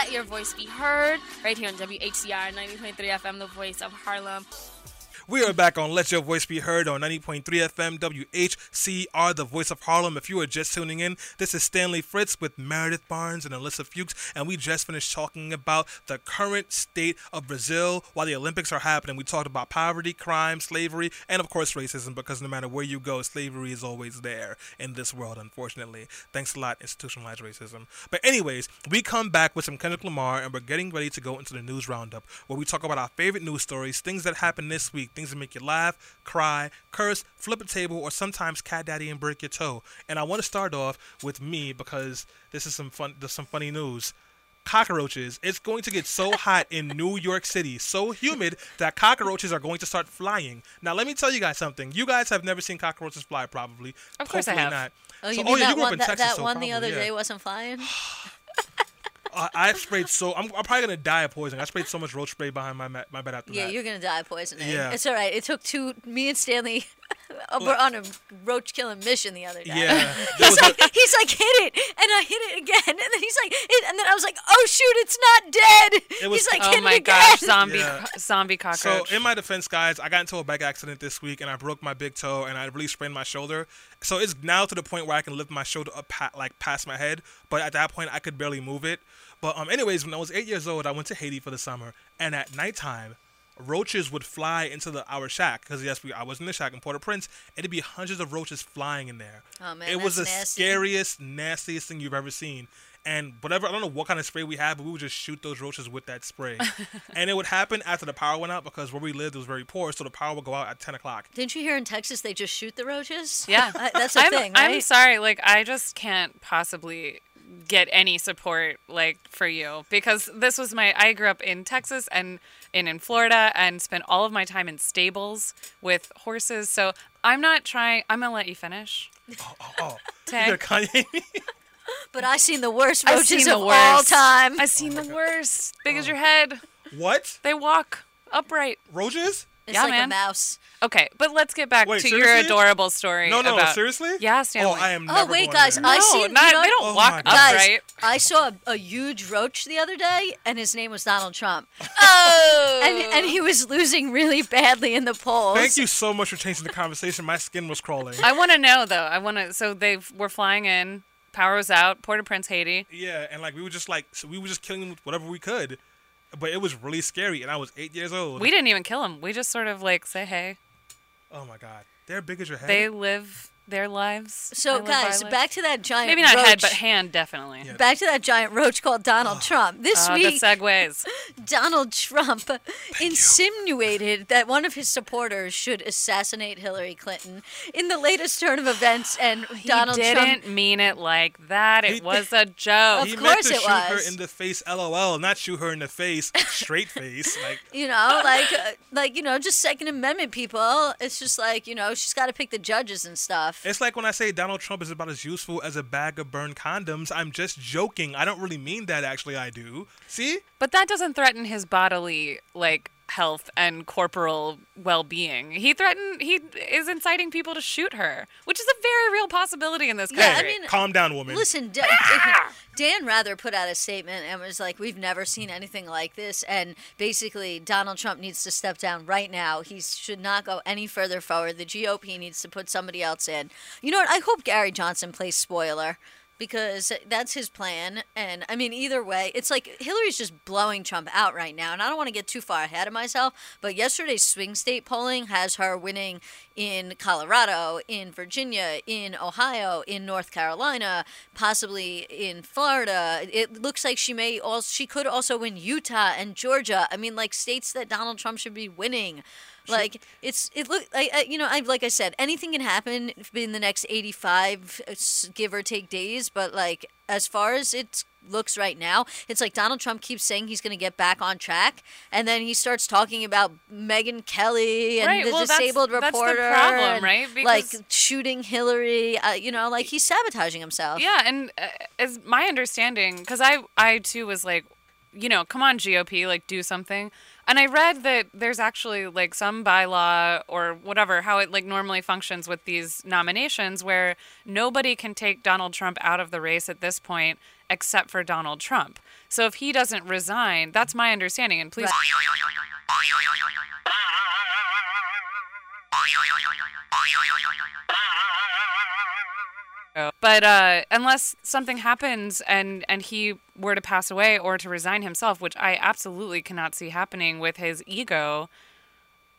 let your voice be heard right here on WHCR 90.3 FM, the voice of Harlem. We are back on Let Your Voice Be Heard on 90.3 FM WHCR, the voice of Harlem. If you are just tuning in, this is Stanley Fritz with Meredith Barnes and Alyssa Fuchs, and we just finished talking about the current state of Brazil while the Olympics are happening. We talked about poverty, crime, slavery, and of course racism, because no matter where you go, slavery is always there in this world, unfortunately. Thanks a lot, institutionalized racism. But anyways, we come back with some Kendrick Lamar, and we're getting ready to go into the news roundup, where we talk about our favorite news stories, things that happened this week, things that make you laugh, cry, curse, flip a table, or sometimes cat daddy and break your toe. And I want to start off with me because this is some fun. There's some funny news. Cockroaches. It's going to get so hot in New York City, so humid that cockroaches are going to start flying. Now, let me tell you guys something. You guys have never seen cockroaches fly, probably. Of course I have. Not. Oh, you So- mean oh, yeah, that grew up one? in That, Texas, that so one the other yeah. day wasn't flying. Uh, I sprayed so. I'm, I'm probably gonna die of poison. I sprayed so much roach spray behind my ma- my bed after Yeah, that. Yeah, you're gonna die of poisoning. Yeah. It's all right. It took two. Me and Stanley were on a roach killing mission the other day. Yeah. He's was a- like, he's like, hit it, and I hit it again, and then he's like, it, and then I was like, oh shoot, it's not dead. It was- he's like, Oh hit my it gosh, again. zombie Yeah. co- zombie cockroach. So in my defense, guys, I got into a bike accident this week and I broke my big toe and I really sprained my shoulder. So it's now to the point where I can lift my shoulder up pa- like past my head, but at that point I could barely move it. But um, anyways, when I was eight years old, I went to Haiti for the summer, and at nighttime, roaches would fly into the our shack because yes, we I was in the shack in Port-au-Prince. It'd be hundreds of roaches flying in there. Oh, man, it was the nasty. scariest, nastiest thing you've ever seen. And whatever, I don't know what kind of spray we had, but we would just shoot those roaches with that spray. and it would happen after the power went out because where we lived was very poor, so the power would go out at 10 o'clock. Didn't you hear in Texas they just shoot the roaches? yeah, that's a I'm, thing, right? I'm sorry, like I just can't possibly get any support like for you because this was my I grew up in Texas and in in Florida and spent all of my time in stables with horses. So I'm not trying. I'm gonna let you finish. Oh, Tay. you got Kanye. But I seen the worst I've roaches seen the of worst. all time. I've seen oh the worst. Big as oh. your head. what? They walk upright. Roaches? It's Yeah, like man. a mouse. Okay, but let's get back Wait, to your adorable story. No, no, about, seriously? Yeah, Oh, I am Oh, never wait, going guys, there. I No, seen- not, you know they don't Oh walk my God. Guys, upright. I saw a, a huge roach the other day, and his name was Donald Trump. Oh, And, and he was losing really badly in the polls. Thank you so much for changing the conversation. My skin was crawling. I want to know though. I want to. So they were flying in. Power was out. Port-au-Prince, Haiti. Yeah, and like we were just like so we were just killing them with whatever we could, but it was really scary. And I was eight years old. We didn't even kill them. We just sort of like say hey. oh my god, they're big as your head. They live their lives. So, live guys, my back to that giant maybe not roach. head, but hand definitely. Yeah. Back to that giant roach called Donald Trump. This Uh, week, segues. Donald Trump insinuated that one of his supporters should assassinate Hillary Clinton. In the latest turn of events, and Donald he didn't Trump. mean it like that. It He- was a joke. he Of meant course to it shoot was. her in the face, lol, not shoot her in the face, straight face. Like You know, like, uh, like you know, just Second Amendment people. It's just like you know, she's got to pick the judges and stuff. It's like when I say Donald Trump is about as useful as a bag of burned condoms. I'm just joking. I don't really mean that. Actually, I do. See? But that doesn't threaten his bodily like health and corporal well-being. He threatened he is inciting people to shoot her, which is a very real possibility in this Yeah, I country. mean, Calm down, woman. Listen, Dan, Dan Rather put out a statement and was like, "We've never seen anything like this," and basically, Donald Trump needs to step down right now. He should not go any further forward. The GOP needs to put somebody else in. You know what? I hope Gary Johnson plays spoiler. Because that's his plan. And I mean, either way, it's like Hillary's just blowing Trump out right now. And I don't want to get too far ahead of myself, but yesterday's swing state polling has her winning in Colorado, in Virginia, in Ohio, in North Carolina, possibly in Florida. It looks like she may also she could also win Utah and Georgia. I mean, like states that Donald Trump should be winning. Like it's it look I, I you know I like I said anything can happen in the next 85 uh, give or take days but like as far as it looks right now it's like Donald Trump keeps saying he's going to get back on track and then he starts talking about Megyn Kelly and Right, the well, that's- disabled that's the reporter problem, and, right? like shooting Hillary uh, you know like he's sabotaging himself Yeah, and uh, as my understanding, because I I too was like, you know, come on GOP, like do something. And I read that there's actually like some bylaw or whatever how it like normally functions with these nominations where nobody can take Donald Trump out of the race at this point except for Donald Trump. So if he doesn't resign, that's my understanding. And please, but uh, unless something happens and and he were to pass away or to resign himself, which I absolutely cannot see happening with his ego,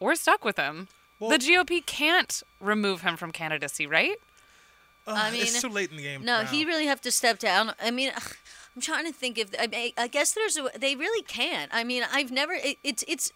we're stuck with him. Well- the GOP can't remove him from candidacy, right? Ugh, I mean, it's too late in the game. No, now. he really have to step down. I mean, ugh, I'm trying to think if I, mean, I guess there's a they really can't. I mean, I've never it, it's it's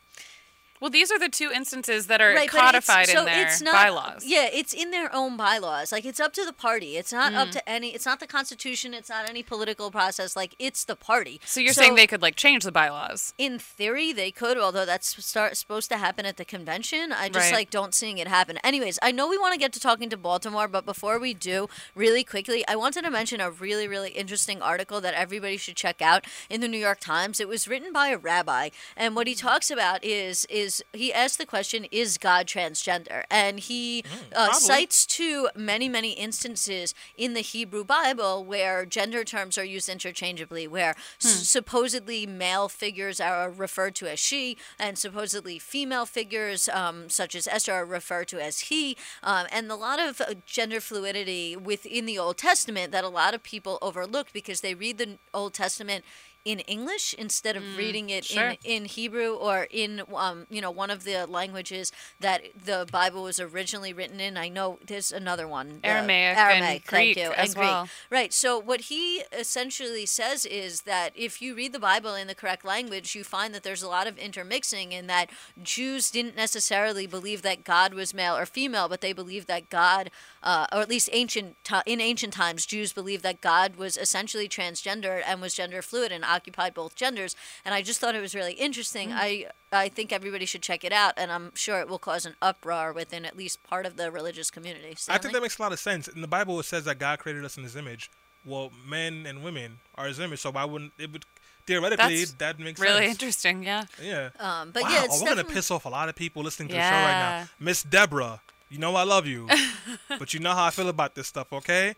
Well, these are the two instances that are right, codified so in their it's not, bylaws. Yeah, it's in their own bylaws. Like it's up to the party. It's not Mm. up to any. It's not the Constitution. It's not any political process. Like it's the party. So you're saying they could like change the bylaws? In theory, they could, although that's start supposed to happen at the convention. I just Right. like don't seeing it happen. Anyways, I know we want to get to talking to Baltimore, but before we do, really quickly, I wanted to mention a really, really interesting article that everybody should check out in the New York Times. It was written by a rabbi, and what he talks about is is he asked the question, "Is God transgender?" And he uh, cites to many, many instances in the Hebrew Bible where gender terms are used interchangeably, where s- supposedly male figures are referred to as she, and supposedly female figures, um, such as Esther, are referred to as he, um, and a lot of uh, gender fluidity within the Old Testament that a lot of people overlook because they read the Old Testament in English instead of reading it sure. in in Hebrew or in um, you know one of the languages that the Bible was originally written in. I know there's another one, uh, Aramaic and Aramaic, Greek thank you, as and Greek. well. Right. So what he essentially says is that if you read the Bible in the correct language, you find that there's a lot of intermixing, and that Jews didn't necessarily believe that God was male or female, but they believed that God, uh, or at least ancient in ancient times, Jews believed that God was essentially transgender and was gender fluid and occupied both genders. And I just thought it was really interesting. Mm. I I think everybody should check it out, and I'm sure it will cause an uproar within at least part of the religious community. I think that makes a lot of sense. In the Bible, it says that God created us in His image. Well, men and women are His image, so why wouldn't it would theoretically That's that makes Really sense. interesting, yeah. Yeah. Um, but wow, yeah, it's we're gonna piss off a lot of people listening to the show right now. Miss Deborah, you know I love you, but you know how I feel about this stuff. Okay,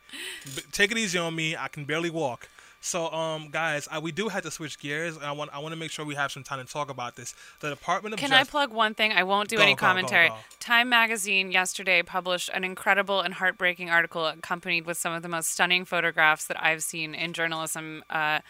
B- take it easy on me. I can barely walk. So, um, guys, I, we do have to switch gears. And I want I want to make sure we have some time to talk about this. The Department of Can I plug one thing? I won't do Go, any go, go, commentary. go. Time magazine yesterday published an incredible and heartbreaking article accompanied with some of the most stunning photographs that I've seen in journalism uh,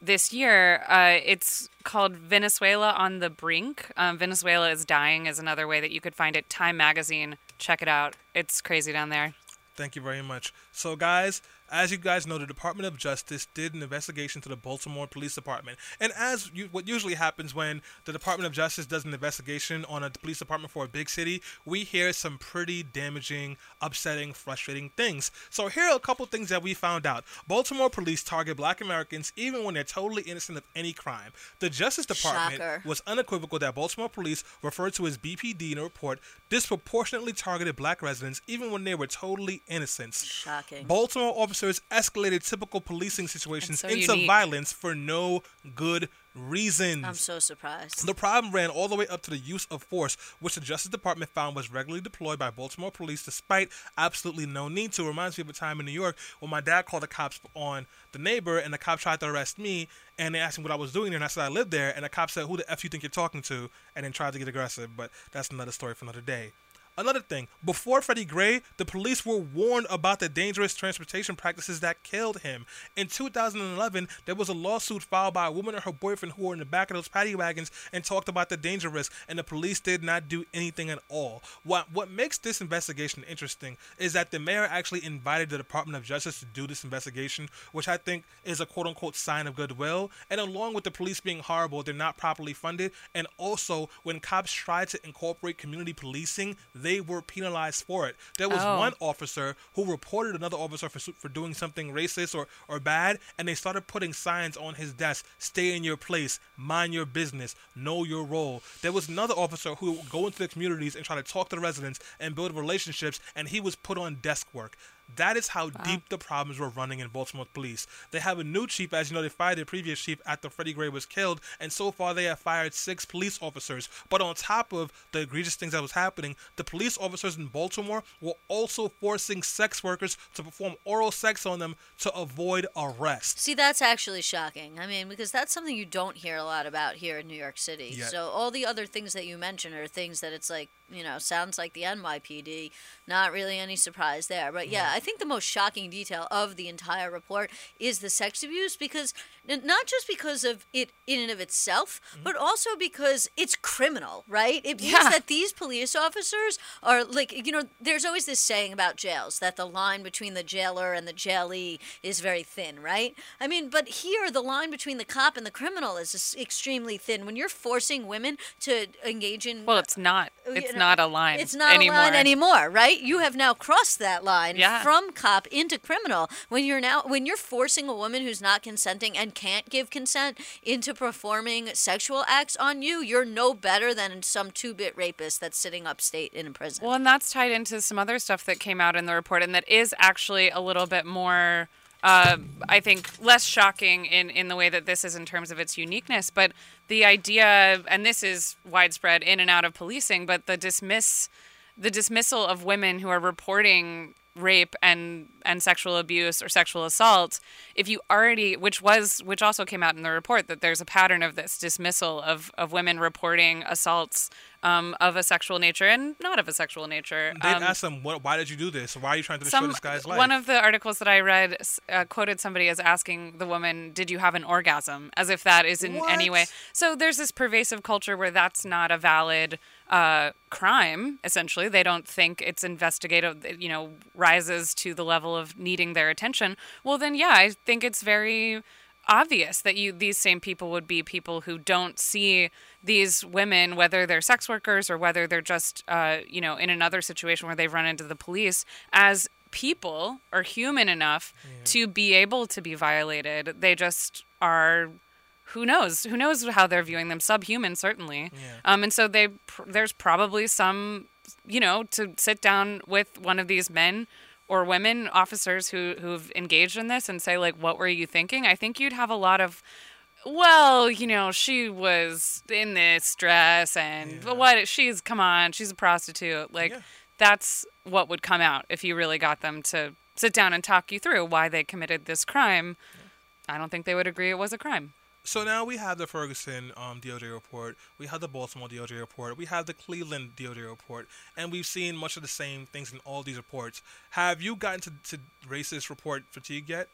this year. Uh, it's called Venezuela on the Brink. Um, Venezuela is dying is another way that you could find it. Time magazine. Check it out. It's crazy down there. Thank you very much. So, guys, as you guys know, the Department of Justice did an investigation to the Baltimore Police Department. And as you, what usually happens when the Department of Justice does an investigation on a police department for a big city, we hear some pretty damaging, upsetting, frustrating things. So, here are a couple things that we found out. Baltimore police target black Americans even when they're totally innocent of any crime. The Justice Department Shocker. was unequivocal that Baltimore police, referred to as BPD in a report, disproportionately targeted black residents even when they were totally innocent. Shocking. Baltimore officers escalated typical policing situations so into unique. violence for no good reasons. I'm so surprised. The problem ran all the way up to the use of force, which the Justice Department found was regularly deployed by Baltimore police despite absolutely no need to. Reminds me of a time in New York when my dad called the cops on the neighbor and the cop tried to arrest me and they asked me what I was doing there and I said I lived there and the cop said, Who the F you think you're talking to? and then tried to get aggressive, but that's another story for another day. Another thing, before Freddie Gray, the police were warned about the dangerous transportation practices that killed him. In 2011, there was a lawsuit filed by a woman and her boyfriend who were in the back of those paddy wagons and talked about the danger risk, and the police did not do anything at all. What what makes this investigation interesting is that the mayor actually invited the Department of Justice to do this investigation, which I think is a quote unquote sign of goodwill. And along with the police being horrible, they're not properly funded, and also when cops try to incorporate community policing, they were penalized for it. There was Oh. one officer who reported another officer for for doing something racist or or bad, and they started putting signs on his desk: "Stay in your place, mind your business, know your role." There was another officer who would go into the communities and try to talk to the residents and build relationships, and he was put on desk work. That is how deep the problems were running in Baltimore police. They have a new chief, as you know, they fired their previous chief after Freddie Gray was killed, and so far they have fired six police officers. But on top of the egregious things that was happening, the police officers in Baltimore were also forcing sex workers to perform oral sex on them to avoid arrest. See, that's actually shocking. I mean, because that's something you don't hear a lot about here in New York City. So all the other things that you mentioned are things that it's like, you know, sounds like the NYPD. Not really any surprise there. But yeah, I think the most shocking detail of the entire report is the sex abuse because not just because of it in and of itself, mm-hmm. but also because it's criminal, right? It means Yeah. that these police officers are like, you know, there's always this saying about jails that the line between the jailer and the jailee is very thin, right? I mean, but here the line between the cop and the criminal is extremely thin. When you're forcing women to engage in Well, it's not. Uh, you know, not a line. It's not anymore. a line anymore, right? You have now crossed that line Yeah. from cop into criminal. When you're now when you're forcing a woman who's not consenting and can't give consent into performing sexual acts on you, you're no better than some two-bit rapist that's sitting upstate in a prison. Well, and that's tied into some other stuff that came out in the report, and that is actually a little bit more, uh, I think, less shocking in, in the way that this is in terms of its uniqueness. But the idea, and this is widespread in and out of policing, but the dismiss, the dismissal of women who are reporting rape and and sexual abuse or sexual assault if you already which was which also came out in the report that there's a pattern of this dismissal of of women reporting assaults um, of a sexual nature and not of a sexual nature They um, asked them, what, why did you do this? Why are you trying to destroy some this guy's life? one of the articles that I read uh, quoted somebody as asking the woman, "Did you have an orgasm?" As if that is in any way. So there's this pervasive culture where that's not a valid uh, crime. Essentially, they don't think it's investigative. You know, rises to the level of needing their attention. Well, then, yeah, I think it's very obvious that you these same people would be people who don't see these women whether they're sex workers or whether they're just uh, you know in another situation where they've run into the police as people or human enough to be able to be violated. They just are who knows? Who knows how they're viewing them? Subhuman certainly. Yeah. um, and so they pr- there's probably some you know to sit down with one of these men or women officers who who've engaged in this and say like what were you thinking? I think you'd have a lot of well you know she was in this dress and Yeah. what she's come on she's a prostitute. Like Yeah. that's what would come out if you really got them to sit down and talk you through why they committed this crime. I don't think they would agree it was a crime So now we have the Ferguson um, DOJ report, we have the Baltimore DOJ report, we have the Cleveland DOJ report, and we've seen much of the same things in all these reports. Have you gotten to, to racist report fatigue yet?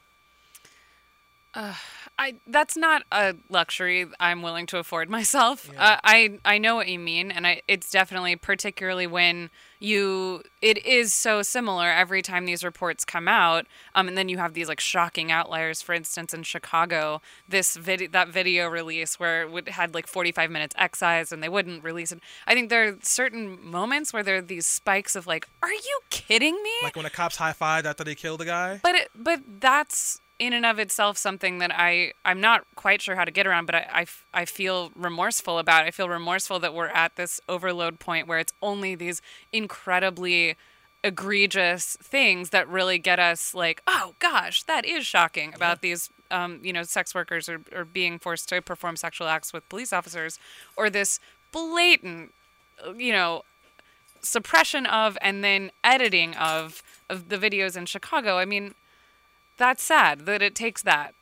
I that's not a luxury I'm willing to afford myself. Yeah. Uh, I I know what you mean, and I it's definitely particularly when you it is so similar every time these reports come out, um, and then you have these like shocking outliers. For instance, in Chicago, this video that video release where it would, had like 45 minutes excised and they wouldn't release it. I think there are certain moments where there are these spikes of like, are you kidding me? Like when the cops high fived after they killed the guy? But it, but that's in and of itself something that I I'm not quite sure how to get around, but I I feel remorseful about. I feel remorseful that we're at this overload point where it's only these incredibly egregious things that really get us like, oh gosh, that is shocking about these um, you know, sex workers or, or being forced to perform sexual acts with police officers, or this blatant, you know, suppression of and then editing of of the videos in Chicago. I mean, that's sad that it takes that.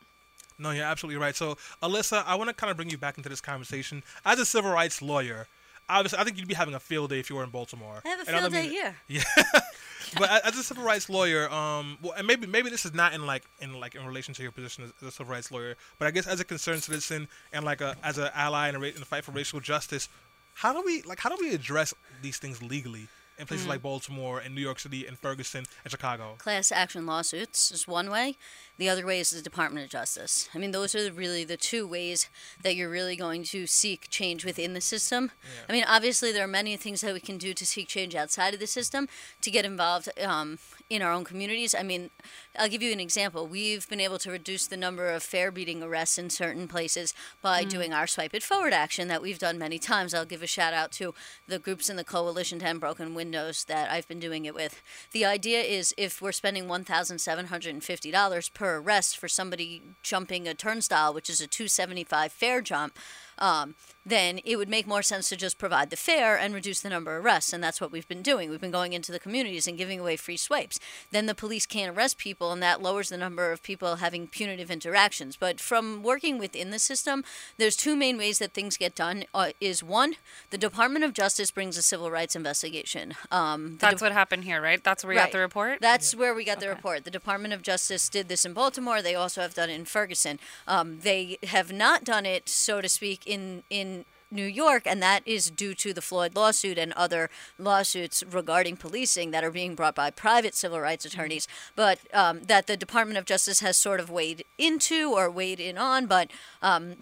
No, you're absolutely right. So, Alyssa, I want to kind of bring you back into this conversation. As a civil rights lawyer, obviously, I think you'd be having a field day if you were in Baltimore. I have a And I field day mean- here. Yeah, but as a civil rights lawyer, um, well, and maybe maybe this is not in like in like in relation to your position as, as a civil rights lawyer, but I guess as a concerned citizen and like a as an ally in, a, in the fight for racial justice, how do we like how do we address these things legally in places like Baltimore and New York City and Ferguson and Chicago? Class action lawsuits is one way. The other way is the Department of Justice. I mean, those are really the two ways that you're really going to seek change within the system. I mean, obviously, there are many things that we can do to seek change outside of the system to get involved um, in our own communities. I mean, I'll give you an example. We've been able to reduce the number of fare beating arrests in certain places by doing our swipe it forward action that we've done many times. I'll give a shout out to the groups in the coalition to end broken windows that I've been doing it with. The idea is if we're spending $1,750 per arrest for somebody jumping a turnstile, which is a 275 fare jump, um, then it would make more sense to just provide the fare and reduce the number of arrests. And that's what we've been doing. We've been going into the communities and giving away free swipes. Then the police can't arrest people, and that lowers the number of people having punitive interactions. But from working within the system, there's two main ways that things get done. Uh, is one, the Department of Justice brings a civil rights investigation. Um, That's de- what happened here, right? That's where we got the report. that's where we got the report. The Department of Justice did this in Baltimore. They also have done it in Ferguson. Um, they have not done it, so to speak, in in New York, and that is due to the Floyd lawsuit and other lawsuits regarding policing that are being brought by private civil rights attorneys, but um, that the Department of Justice has sort of weighed into or weighed in on, but. Um,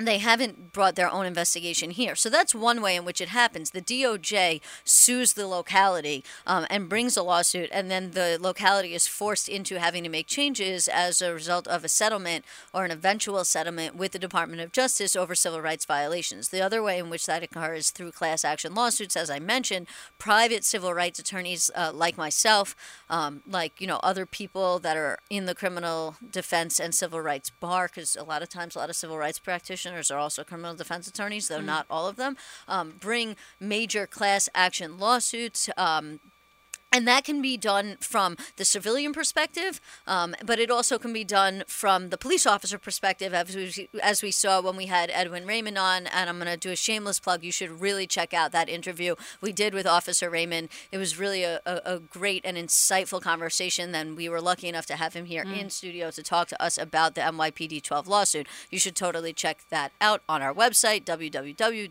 they haven't brought their own investigation here. So that's one way in which it happens. The DOJ sues the locality um, and brings a lawsuit, and then the locality is forced into having to make changes as a result of a settlement or an eventual settlement with the Department of Justice over civil rights violations. The other way in which that occurs through class action lawsuits, as I mentioned, private civil rights attorneys uh, like myself, um, like you know other people that are in the criminal defense and civil rights bar, because a lot of times a lot of civil rights practitioners are also criminal defense attorneys, though not all of them, um, bring major class action lawsuits. Um, and that can be done from the civilian perspective, um, but it also can be done from the police officer perspective, as we, as we saw when we had Edwin Raymond on. And I'm going to do a shameless plug. You should really check out that interview we did with Officer Raymond. It was really a, a, a great and insightful conversation. Then we were lucky enough to have him here in studio to talk to us about the NYPD 12 lawsuit. You should totally check that out on our website, www.lyvbh.com.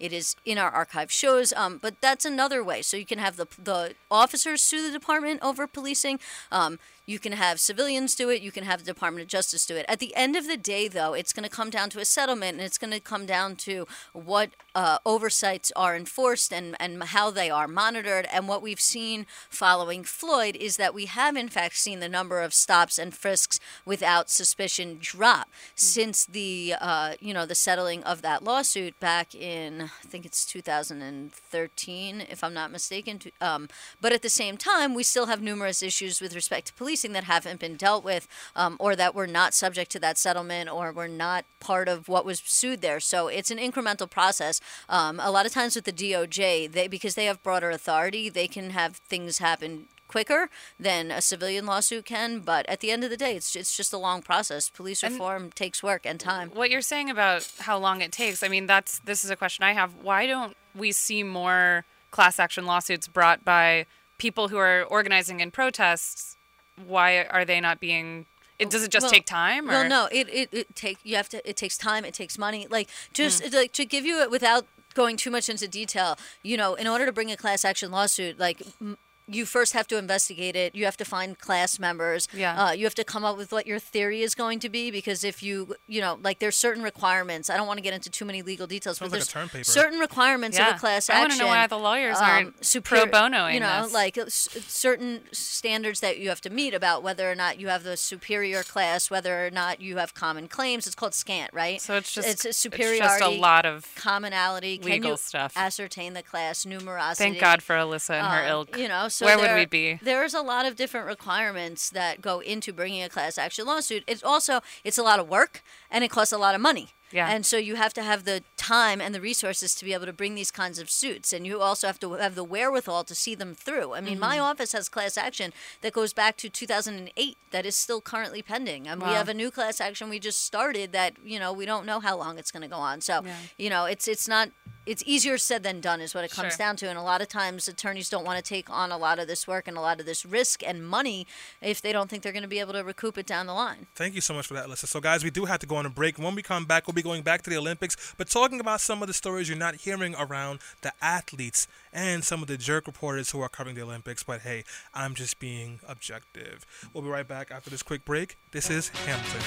It is in our archive shows, um, but that's another way. So you can have the the officers sue the department over policing. Um, you can have civilians do it. You can have the Department of Justice do it. At the end of the day, though, it's going to come down to a settlement, and it's going to come down to what uh, oversights are enforced and, and how they are monitored. And what we've seen following Floyd is that we have, in fact, seen the number of stops and frisks without suspicion drop since the uh, you know the settling of that lawsuit back in I think it's 2013, if I'm not mistaken. Um, but at the same time, we still have numerous issues with respect to that haven't been dealt with, um, or that were not subject to that settlement, or were not part of what was sued there. So it's an incremental process. Um, a lot of times with the DOJ, they because they have broader authority, they can have things happen quicker than a civilian lawsuit can. But at the end of the day, it's it's just a long process. Police And- reform takes work and time. What you're saying about how long it takes, I mean, that's this is a question I have. Why don't we see more class action lawsuits brought by people who are organizing in protests? Why are they not being? It, does it just Well- take time? Or? Well, no, it, it, it take you have to. It takes time. It takes money. Like just Hmm. like to give you it without going too much into detail. You know, in order to bring a class action lawsuit, like. M- you first have to investigate it. You have to find class members. Yeah. Uh, you have to come up with what your theory is going to be because if you, you know, like there's certain requirements. I don't want to get into too many legal details, Sounds but like a term paper. certain requirements of a class I action. I wanna know why the lawyers aren't super- pro bonoing You know, this. like s- certain standards that you have to meet about whether or not you have the superior class, whether or not you have common claims. It's called scant, right? So it's just it's a it's superiority. just a lot of commonality. Can legal you stuff. Ascertain the class numerosity. Thank God for Alyssa and her Um, ilk. You know, so where would we be? There's a lot of different requirements that go into bringing a class action lawsuit. It's also it's a lot of work and it costs a lot of money. Yeah. And so you have to have the time and the resources to be able to bring these kinds of suits, and you also have to have the wherewithal to see them through. I mean, my Mm-hmm. office has class action that goes back to 2008 that is still currently pending, and we have a new class action we just started that you know we don't know how long it's going to go on. So Yeah. you know, it's it's not it's easier said than done is what it comes Sure. down to and a lot of times attorneys don't want to take on a lot of this work and a lot of this risk and money if they don't think they're going to be able to recoup it down the line Thank you so much for that, Alyssa. So, guys, we do have to go on a break. When we come back, we'll be going back to the Olympics, but talking about some of the stories you're not hearing around the athletes and some of the jerk reporters who are covering the Olympics. But hey, I'm just being objective. We'll be right back after this quick break. This is Hamilton.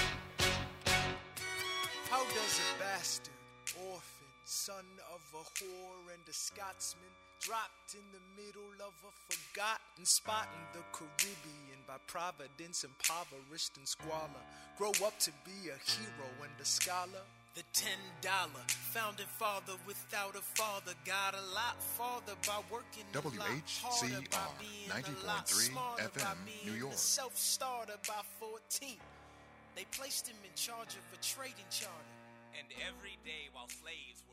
How does a bastard, orphan, son of a whore and a Scotsman, Dropped in the middle of a forgotten spot in the Caribbean by providence impoverished and squalor. Grow up to be a hero and a scholar. The ten dollar founding father without a father got a lot farther by working a lot harder by WHCR being a lot 90.3 FM, New York. self-starter by 14. They placed him in charge of a trading charter. And every day while slaves were